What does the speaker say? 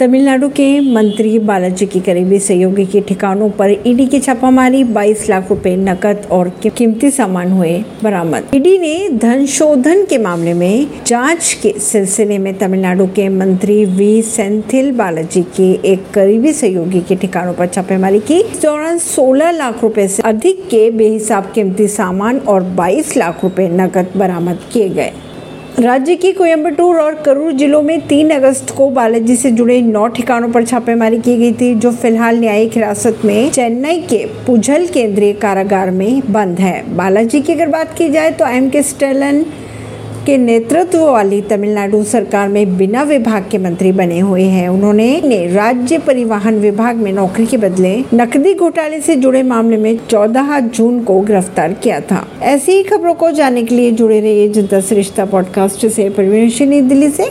तमिलनाडु के मंत्री बालाजी की करीबी सहयोगी के ठिकानों पर ईडी की छापामारी 22 लाख रुपए नकद और कीमती सामान हुए बरामद। ईडी ने धन शोधन के मामले में जाँच के सिलसिले में तमिलनाडु के मंत्री वी. सेंथिल बालाजी के एक करीबी सहयोगी के ठिकानों पर छापेमारी की। इस दौरान 16 लाख रुपए से अधिक के बेहिसाब कीमती सामान और 22 लाख रुपए नकद बरामद किए गए। राज्य की कोयम्बटूर और करूर जिलों में तीन अगस्त को बालाजी से जुड़े नौ ठिकानों पर छापेमारी की गई थी, जो फ़िलहाल न्यायिक हिरासत में चेन्नई के पुझल केंद्रीय कारागार में बंद है। बालाजी की अगर बात की जाए तो एम के स्टेलन के नेतृत्व वाली तमिलनाडु सरकार में बिना विभाग के मंत्री बने हुए हैं। उन्होंने ने राज्य परिवहन विभाग में नौकरी के बदले नकदी घोटाले से जुड़े मामले में 14 जून को गिरफ़्तार किया था। ऐसी ही खबरों को जानने के लिए जुड़े रहिए जनता श्रेष्ठता पॉडकास्ट से। परवीन दिल्ली से।